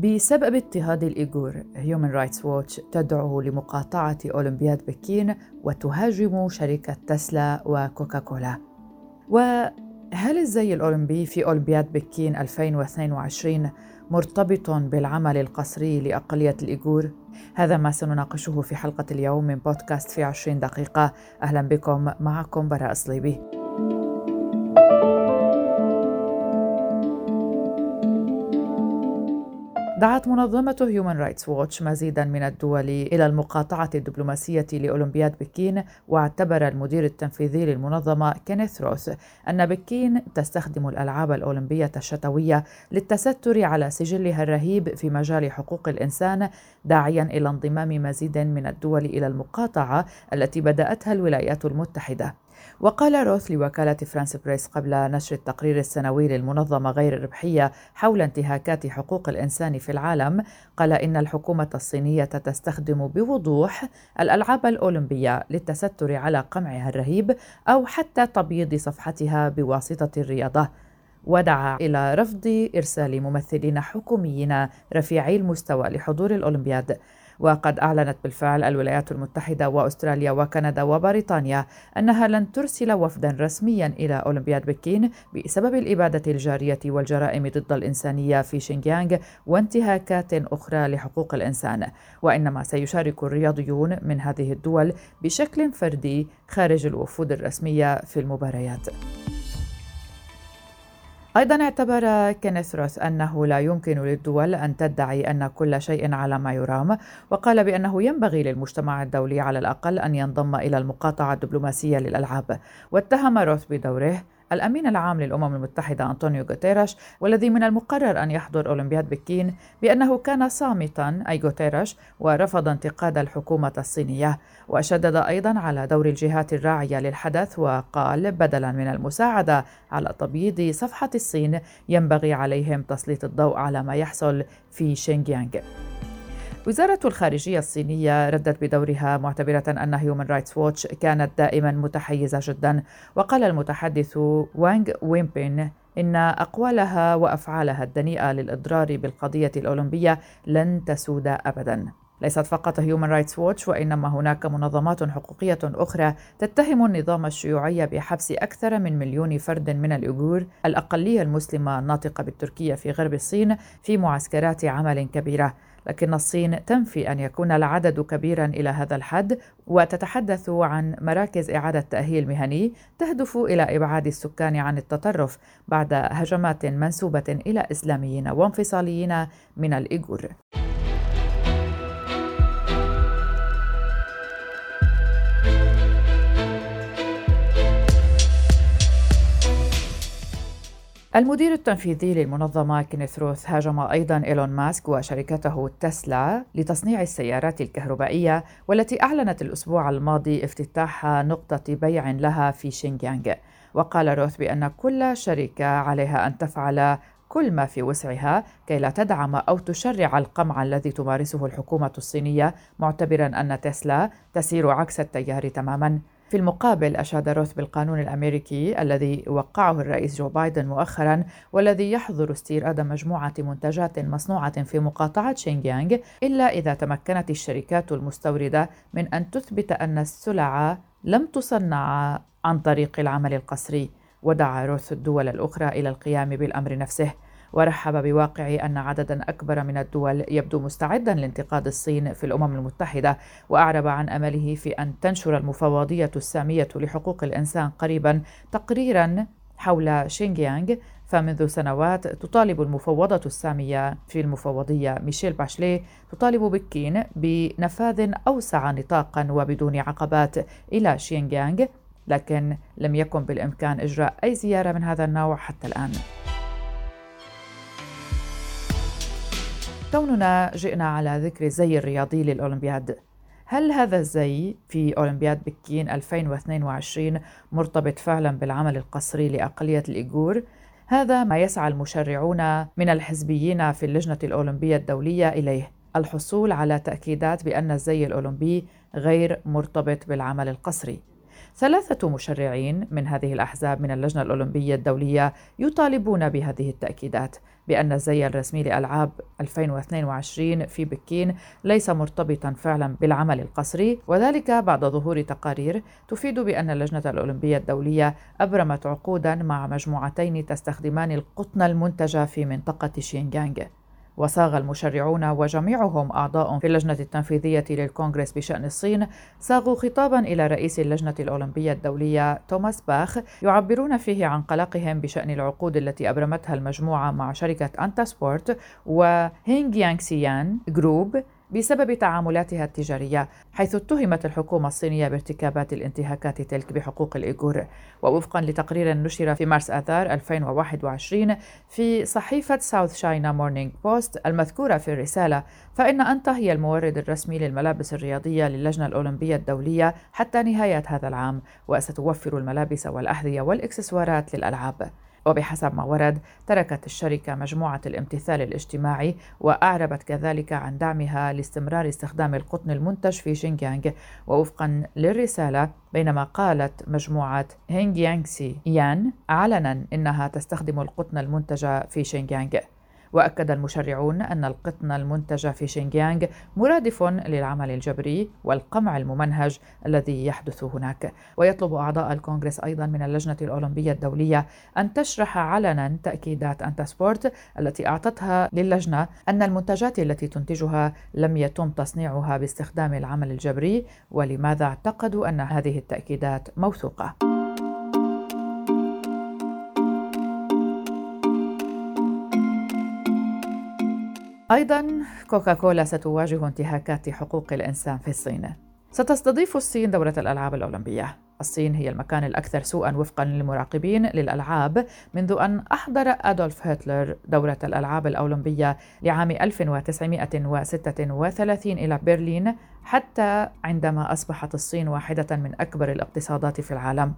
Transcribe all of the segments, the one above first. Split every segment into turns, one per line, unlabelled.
بسبب اضطهاد الإيغور هيومن رايتس ووتش تدعو لمقاطعة أولمبياد بكين وتهاجم شركة تسلا وكوكاكولا. وهل الزي الأولمبي في أولمبياد بكين 2022 مرتبط بالعمل القسري لأقلية الإيغور؟ هذا ما سنناقشه في حلقة اليوم من بودكاست في 20 دقيقة. أهلا بكم معكم براء صليبي. دعت منظمة هيومن رايتس ووتش مزيدا من الدول إلى المقاطعة الدبلوماسية لأولمبياد بكين واعتبر المدير التنفيذي للمنظمة كينيث روث أن بكين تستخدم الألعاب الأولمبية الشتوية للتستر على سجلها الرهيب في مجال حقوق الإنسان داعيا إلى انضمام مزيد من الدول إلى المقاطعة التي بدأتها الولايات المتحدة. وقال روث لوكالة فرانس بريس قبل نشر التقرير السنوي للمنظمة غير الربحية حول انتهاكات حقوق الإنسان في العالم قال إن الحكومة الصينية تستخدم بوضوح الألعاب الأولمبية للتستر على قمعها الرهيب أو حتى تبييض صفحتها بواسطة الرياضة. ودعا إلى رفض إرسال ممثلين حكوميين رفيعي المستوى لحضور الأولمبياد. وقد أعلنت بالفعل الولايات المتحدة وأستراليا وكندا وبريطانيا أنها لن ترسل وفدا رسميا إلى أولمبياد بكين بسبب الإبادة الجارية والجرائم ضد الإنسانية في شينجيانغ وانتهاكات أخرى لحقوق الإنسان. وإنما سيشارك الرياضيون من هذه الدول بشكل فردي خارج الوفود الرسمية في المباريات. أيضا اعتبر كينيث روث أنه لا يمكن للدول أن تدعي أن كل شيء على ما يرام وقال بأنه ينبغي للمجتمع الدولي على الأقل أن ينضم إلى المقاطعة الدبلوماسية للألعاب واتهم روث بدوره الأمين العام للأمم المتحدة أنطونيو غوتيريش والذي من المقرر أن يحضر أولمبياد بكين بأنه كان صامتا أي غوتيريش ورفض انتقاد الحكومة الصينية. وشدد أيضا على دور الجهات الراعية للحدث وقال بدلا من المساعدة على تبييض صفحة الصين ينبغي عليهم تسليط الضوء على ما يحصل في شينجيانغ. وزارة الخارجية الصينية ردت بدورها معتبرة أن هيومن رايتس ووتش كانت دائما متحيزة جدا. وقال المتحدث وانغ وينبين إن أقوالها وأفعالها الدنيئة للإضرار بالقضية الأولمبية لن تسود أبدا. ليست فقط هيومن رايتس ووتش وإنما هناك منظمات حقوقية أخرى تتهم النظام الشيوعي بحبس أكثر من مليون فرد من الأيغور الأقلية المسلمة الناطقة بالتركية في غرب الصين في معسكرات عمل كبيرة. لكن الصين تنفي أن يكون العدد كبيرا إلى هذا الحد وتتحدث عن مراكز إعادة تأهيل مهني تهدف إلى إبعاد السكان عن التطرف بعد هجمات منسوبة إلى إسلاميين وانفصاليين من الإيغور. المدير التنفيذي للمنظمة كينيث روث هاجم أيضا إيلون ماسك وشركته تسلا لتصنيع السيارات الكهربائية والتي أعلنت الأسبوع الماضي افتتاح نقطة بيع لها في شينجيانغ. وقال روث بأن كل شركة عليها أن تفعل كل ما في وسعها كي لا تدعم أو تشرع القمع الذي تمارسه الحكومة الصينية معتبرا أن تسلا تسير عكس التيار تماما. في المقابل أشاد روث بالقانون الأمريكي الذي وقعه الرئيس جو بايدن مؤخرا والذي يحظر استيراد مجموعة منتجات مصنوعة في مقاطعة شينجيانغ إلا إذا تمكنت الشركات المستوردة من أن تثبت أن السلع لم تصنع عن طريق العمل القسري. ودعا روث الدول الأخرى إلى القيام بالأمر نفسه. ورحب بواقع أن عددا أكبر من الدول يبدو مستعدا لانتقاد الصين في الأمم المتحدة وأعرب عن أمله في أن تنشر المفوضية السامية لحقوق الإنسان قريبا تقريرا حول شينجيانغ فمنذ سنوات تطالب المفوضة السامية في المفوضية ميشيل باشلي تطالب بكين بنفاذ أوسع نطاقا وبدون عقبات إلى شينجيانغ لكن لم يكن بالإمكان إجراء أي زيارة من هذا النوع حتى الآن. كوننا جئنا على ذكر الزي الرياضي للأولمبياد. هل هذا الزي في أولمبياد بكين 2022 مرتبط فعلا بالعمل القسري لأقلية الإيغور؟ هذا ما يسعى المشرعون من الحزبيين في اللجنة الأولمبية الدولية إليه. الحصول على تأكيدات بأن الزي الأولمبي غير مرتبط بالعمل القسري. ثلاثة مشرعين من هذه الأحزاب من اللجنة الأولمبية الدولية يطالبون بهذه التأكيدات. بأن الزي الرسمي لألعاب 2022 في بكين ليس مرتبطا فعلا بالعمل القسري وذلك بعد ظهور تقارير تفيد بأن اللجنة الأولمبية الدولية أبرمت عقودا مع مجموعتين تستخدمان القطن المنتجة في منطقة شينجانغ. وصاغ المشرعون وجميعهم أعضاء في اللجنة التنفيذية للكونغرس بشأن الصين صاغوا خطابا إلى رئيس اللجنة الأولمبية الدولية توماس باخ يعبرون فيه عن قلقهم بشأن العقود التي أبرمتها المجموعة مع شركة أنتا سبورت وهينغ يانغ سيان جروب بسبب تعاملاتها التجارية حيث اتهمت الحكومة الصينية بارتكابات الانتهاكات تلك بحقوق الإيغور. ووفقا لتقرير نشر في مارس آذار 2021 في صحيفة ساوث شاينا مورنينج بوست المذكورة في الرسالة فإن أنتا هي المورد الرسمي للملابس الرياضية للجنة الأولمبية الدولية حتى نهاية هذا العام وستوفر الملابس والأحذية والإكسسوارات للألعاب. وبحسب ما ورد تركت الشركة مجموعة الامتثال الاجتماعي وأعربت كذلك عن دعمها لاستمرار استخدام القطن المنتج في شينجيانغ. ووفقا للرسالة بينما قالت مجموعة هينغيانغسي يان علنا إنها تستخدم القطن المنتج في شينجيانغ. وأكد المشرعون أن القطن المنتج في شينجيانغ مرادف للعمل الجبري والقمع الممنهج الذي يحدث هناك. ويطلب أعضاء الكونغرس أيضا من اللجنة الأولمبية الدولية أن تشرح علنا تأكيدات انتا سبورت التي أعطتها للجنة أن المنتجات التي تنتجها لم يتم تصنيعها باستخدام العمل الجبري ولماذا اعتقدوا أن هذه التأكيدات موثوقة. أيضا كوكاكولا ستواجه انتهاكات حقوق الإنسان في الصين. ستستضيف الصين دورة الألعاب الأولمبية. الصين هي المكان الأكثر سوءا وفقا للمراقبين للألعاب منذ أن أحضر أدولف هتلر دورة الألعاب الأولمبية لعام 1936 إلى برلين حتى عندما أصبحت الصين واحدة من أكبر الاقتصادات في العالم.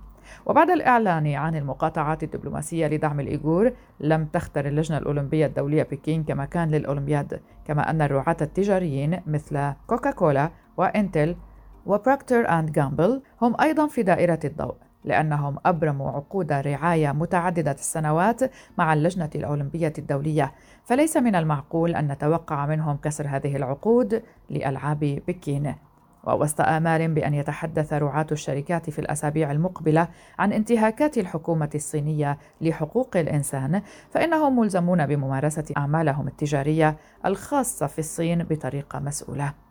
وبعد الإعلان عن المقاطعات الدبلوماسية لدعم الإيغور لم تختر اللجنة الأولمبية الدولية بكين كمكان للأولمبياد كما أن الرعاة التجاريين مثل كوكاكولا وإنتل وبروكتر أند جامبل هم أيضا في دائرة الضوء لأنهم أبرموا عقود رعاية متعددة السنوات مع اللجنة الأولمبية الدولية. فليس من المعقول أن نتوقع منهم كسر هذه العقود لألعاب بكين. ووسط آمال بأن يتحدث رعاة الشركات في الأسابيع المقبلة عن انتهاكات الحكومة الصينية لحقوق الإنسان فإنهم ملزمون بممارسة أعمالهم التجارية الخاصة في الصين بطريقة مسؤولة.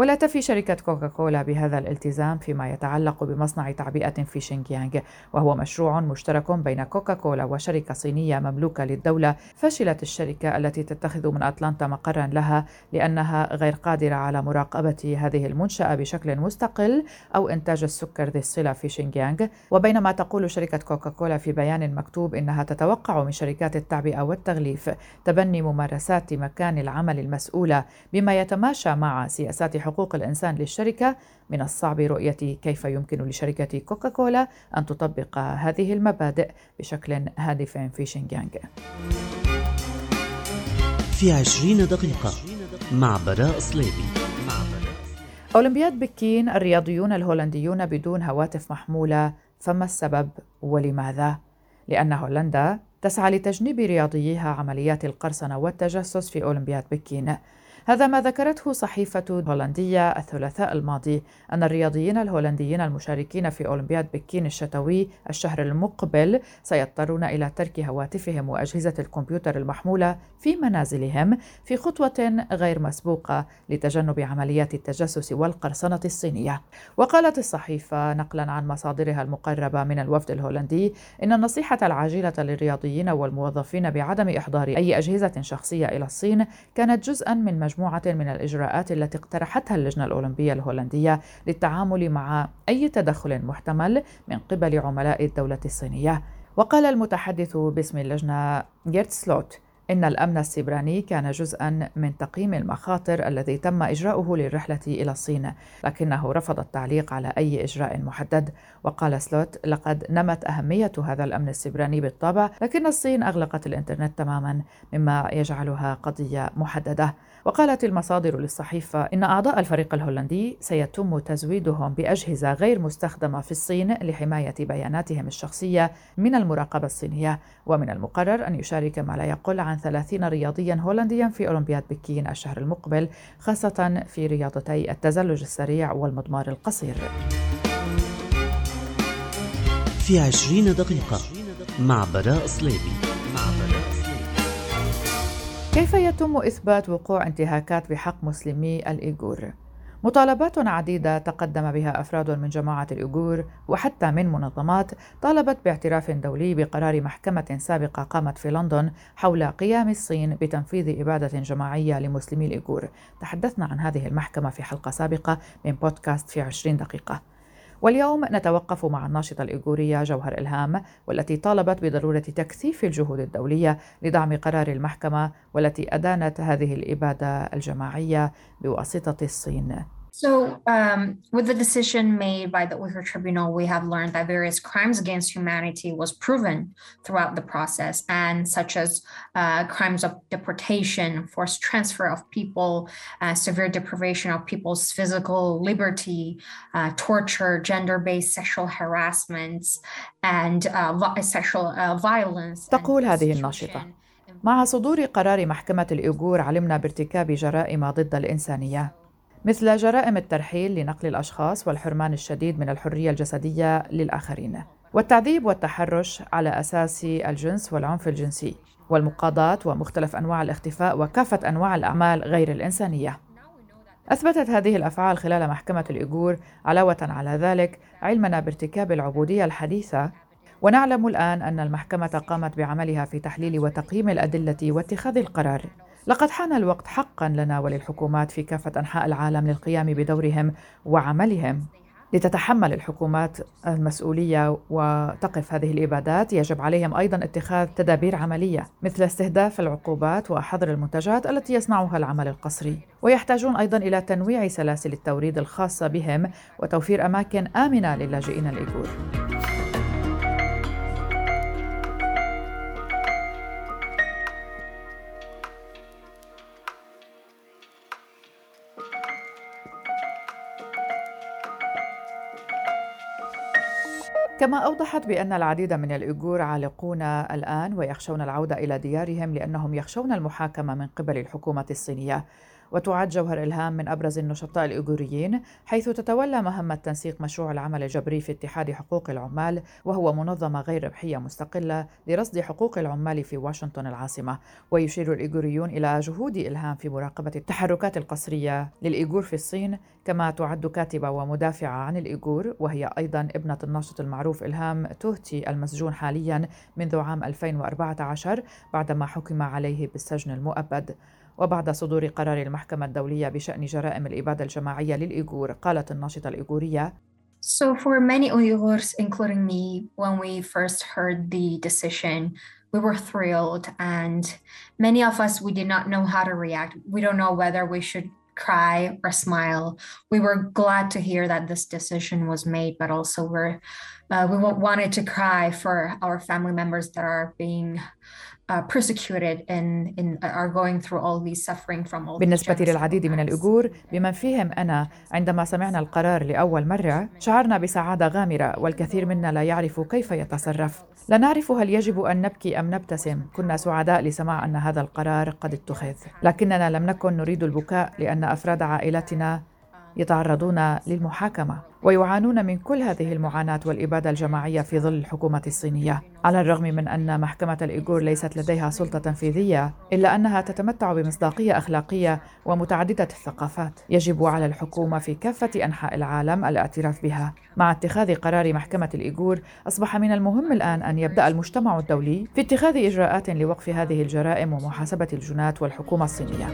ولا تفي شركة كوكاكولا بهذا الالتزام فيما يتعلق بمصنع تعبئة في شينجيانغ وهو مشروع مشترك بين كوكاكولا وشركة صينية مملوكة للدولة فشلت الشركة التي تتخذ من أتلانتا مقرا لها لأنها غير قادرة على مراقبة هذه المنشأة بشكل مستقل أو إنتاج السكر ذي الصلة في شينجيانغ. وبينما تقول شركة كوكاكولا في بيان مكتوب إنها تتوقع من شركات التعبئة والتغليف تبني ممارسات مكان العمل المسؤولة بما يتماشى مع سياسات حقوق الإنسان للشركة من الصعب رؤية كيف يمكن لشركة كوكاكولا أن تطبق هذه المبادئ بشكل هادف في شينجيانغ.
في عشرين دقيقة مع براء صليبي.
أولمبياد بكين الرياضيون الهولنديون بدون هواتف محمولة فما السبب ولماذا؟ لأن هولندا تسعى لتجنيب رياضييها عمليات القرصنة والتجسس في أولمبياد بكين. هذا ما ذكرته صحيفة هولندية الثلاثاء الماضي أن الرياضيين الهولنديين المشاركين في أولمبياد بكين الشتوي الشهر المقبل سيضطرون إلى ترك هواتفهم وأجهزة الكمبيوتر المحمولة في منازلهم في خطوة غير مسبوقة لتجنب عمليات التجسس والقرصنة الصينية. وقالت الصحيفة نقلا عن مصادرها المقربة من الوفد الهولندي إن النصيحة العاجلة للرياضيين والموظفين بعدم إحضار أي أجهزة شخصية إلى الصين كانت جزءا من مجموعة من الإجراءات التي اقترحتها اللجنة الأولمبية الهولندية للتعامل مع أي تدخل محتمل من قبل عملاء الدولة الصينية. وقال المتحدث باسم اللجنة جيرت سلوت إن الأمن السيبراني كان جزءا من تقييم المخاطر الذي تم إجراؤه للرحلة إلى الصين لكنه رفض التعليق على أي إجراء محدد. وقال سلوت لقد نمت أهمية هذا الأمن السيبراني بالطبع لكن الصين أغلقت الإنترنت تماما مما يجعلها قضية محددة. وقالت المصادر للصحيفة إن أعضاء الفريق الهولندي سيتم تزويدهم بأجهزة غير مستخدمة في الصين لحماية بياناتهم الشخصية من المراقبة الصينية. ومن المقرر أن يشارك ما لا يقل عن 30 رياضيا هولنديا في أولمبياد بكين الشهر المقبل خاصة في رياضتي التزلج السريع والمضمار القصير.
في عشرين دقيقة مع براء صليبي.
كيف يتم إثبات وقوع انتهاكات بحق مسلمي الإيغور؟ مطالبات عديدة تقدم بها أفراد من جماعة الأيغور وحتى من منظمات طالبت باعتراف دولي بقرار محكمة سابقة قامت في لندن حول قيام الصين بتنفيذ إبادة جماعية لمسلمي الإيغور تحدثنا عن هذه المحكمة في حلقة سابقة من بودكاست في 20 دقيقة واليوم نتوقف مع الناشطة الإيغورية جوهر إلهام والتي طالبت بضرورة تكثيف الجهود الدولية لدعم قرار المحكمة والتي أدانت هذه الإبادة الجماعية بواسطة الصين.
So, um, with the decision made by the Uyghur Tribunal, we have learned that various crimes against humanity was proven throughout the process, and such as uh, crimes of deportation, forced transfer of people, uh, severe deprivation of people's physical liberty, uh, torture, gender-based sexual harassments, and uh, sexual uh, violence.
تقول هذه الناشطة مع صدور قرار محكمة الإيغور علمنا بارتكاب جرائم ضد الإنسانية مثل جرائم الترحيل لنقل الأشخاص والحرمان الشديد من الحرية الجسدية للآخرين والتعذيب والتحرش على أساس الجنس والعنف الجنسي والمقاضاة ومختلف أنواع الاختفاء وكافة أنواع الأعمال غير الإنسانية. أثبتت هذه الأفعال خلال محكمة الإيغور علاوة على ذلك علمنا بارتكاب العبودية الحديثة. ونعلم الآن أن المحكمة قامت بعملها في تحليل وتقييم الأدلة واتخاذ القرار. لقد حان الوقت حقا لنا وللحكومات في كافة أنحاء العالم للقيام بدورهم وعملهم. لتتحمل الحكومات المسؤولية وتقف هذه الإبادات يجب عليهم أيضا اتخاذ تدابير عملية مثل استهداف العقوبات وحظر المنتجات التي يصنعها العمل القسري ويحتاجون أيضا إلى تنويع سلاسل التوريد الخاصة بهم وتوفير أماكن آمنة للاجئين الإيغور. كما أوضحت بأن العديد من الإيغور عالقون الآن ويخشون العودة إلى ديارهم لأنهم يخشون المحاكمة من قبل الحكومة الصينية. وتعد جوهر إلهام من أبرز النشطاء الإيغوريين حيث تتولى مهمة تنسيق مشروع العمل الجبري في اتحاد حقوق العمال وهو منظمة غير ربحية مستقلة لرصد حقوق العمال في واشنطن العاصمة. ويشير الإيغوريون إلى جهود إلهام في مراقبة التحركات القسرية للإيغور في الصين كما تعد كاتبة ومدافعة عن الإيغور وهي أيضا ابنة الناشط المعروف إلهام توهتي المسجون حاليا منذ عام 2014 بعدما حكم عليه بالسجن المؤبد. وبعد صدور قرار المحكمة الدولية بشأن جرائم الإبادة الجماعية للإيغور قالت الناشطة الإيغورية
So for many Uyghurs, including me, when we first heard the decision, we were thrilled and many of us we did not know how to react. We don't know whether we should cry or smile. We were glad to hear that this decision was made, but also we're uh, we wanted to cry for our family members that are being
بالنسبة للعديد من الأجور بمن فيهم أنا عندما سمعنا القرار لأول مرة شعرنا بسعادة غامرة والكثير منا لا يعرف كيف يتصرف. لا نعرف هل يجب أن نبكي أم نبتسم. كنا سعداء لسماع أن هذا القرار قد اتخذ. لكننا لم نكن نريد البكاء لأن أفراد عائلتنا يتعرضون للمحاكمة. ويعانون من كل هذه المعاناة والإبادة الجماعية في ظل الحكومة الصينية. على الرغم من أن محكمة الإيغور ليست لديها سلطة تنفيذيه إلا أنها تتمتع بمصداقية أخلاقية ومتعددة الثقافات. يجب على الحكومة في كافة أنحاء العالم الاعتراف بها. مع اتخاذ قرار محكمة الإيغور أصبح من المهم الآن أن يبدأ المجتمع الدولي في اتخاذ إجراءات لوقف هذه الجرائم ومحاسبة الجناه والحكومة الصينية.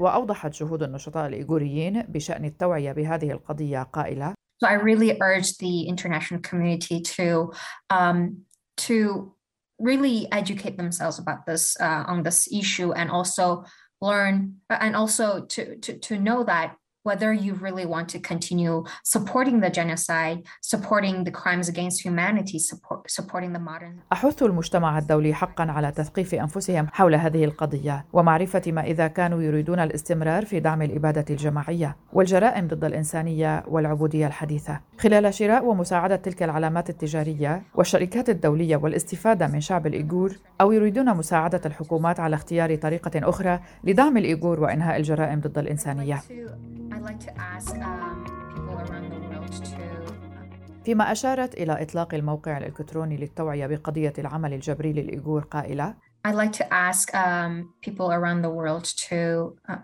وأوضحت جهود النشطاء الإيغوريين بشأن التوعية بهذه القضية قائلة
So I really urge the international community to um, to really educate themselves about this uh, on this issue and also learn and also to to to know that whether you really want to continue supporting the genocide, supporting the crimes against humanity, support, supporting the modern.
أحث المجتمع الدولي حقا على تثقيف أنفسهم حول هذه القضية ومعرفة ما إذا كانوا يريدون الاستمرار في دعم الإبادة الجماعية والجرائم ضد الإنسانية والعبودية الحديثة خلال شراء ومساعدة تلك العلامات التجارية والشركات الدولية والاستفادة من شعب الإيغور أو يريدون مساعدة الحكومات على اختيار طريقة أخرى لدعم الإيغور وإنهاء الجرائم ضد الإنسانية. Like to ask um, people around the world to فيما أشارت إلى إطلاق الموقع الإلكتروني للتوعية بقضية العمل الجبري للإيغور قائلة
I'd like to ask um, people around the world to uh,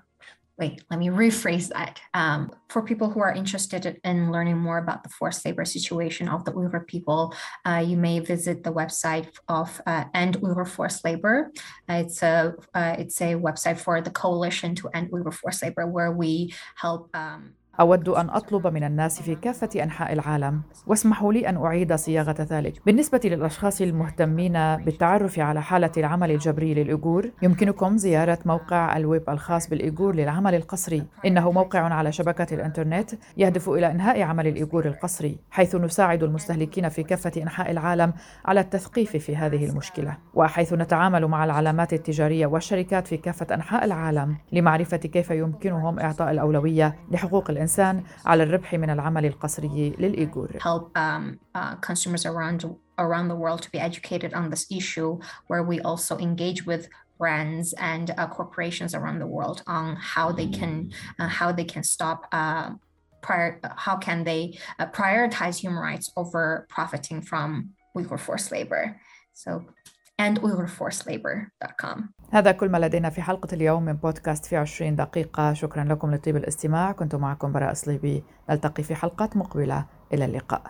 wait, let me rephrase that. Um, for people who are interested in learning more about the forced labor situation of the Uyghur people, uh, you may visit the website of uh, End Uyghur Forced Labor. Uh, it's a uh, it's a website for the coalition to end Uyghur forced labor, where we help. Um,
أود أن أطلب من الناس في كافة أنحاء العالم واسمحوا لي أن أعيد صياغة ذلك. بالنسبة للأشخاص المهتمين بالتعرف على حالة العمل الجبري للإيغور يمكنكم زيارة موقع الويب الخاص بالإيغور للعمل القسري إنه موقع على شبكة الإنترنت يهدف إلى إنهاء عمل الإيغور القسري حيث نساعد المستهلكين في كافة أنحاء العالم على التثقيف في هذه المشكلة. وحيث نتعامل مع العلامات التجارية والشركات في كافة أنحاء العالم لمعرفة كيف يمكنهم إعطاء الأولوية لحقوق الإنسان. الإنسان على الربح من العمل القسري للإيغور.
Help um, uh, consumers around around the world to be educated on this issue, where we also engage with brands and uh, corporations around the world on how they can uh, how they can stop. Uh, prior, how can they uh, prioritize human rights over profiting from Uyghur forced labor? So and UyghurForcedLabor.com.
هذا كل ما لدينا في حلقة اليوم من بودكاست في 20 دقيقة. شكرا لكم لطيب الاستماع. كنت معكم براء صليبي. نلتقي في حلقات مقبلة. إلى اللقاء.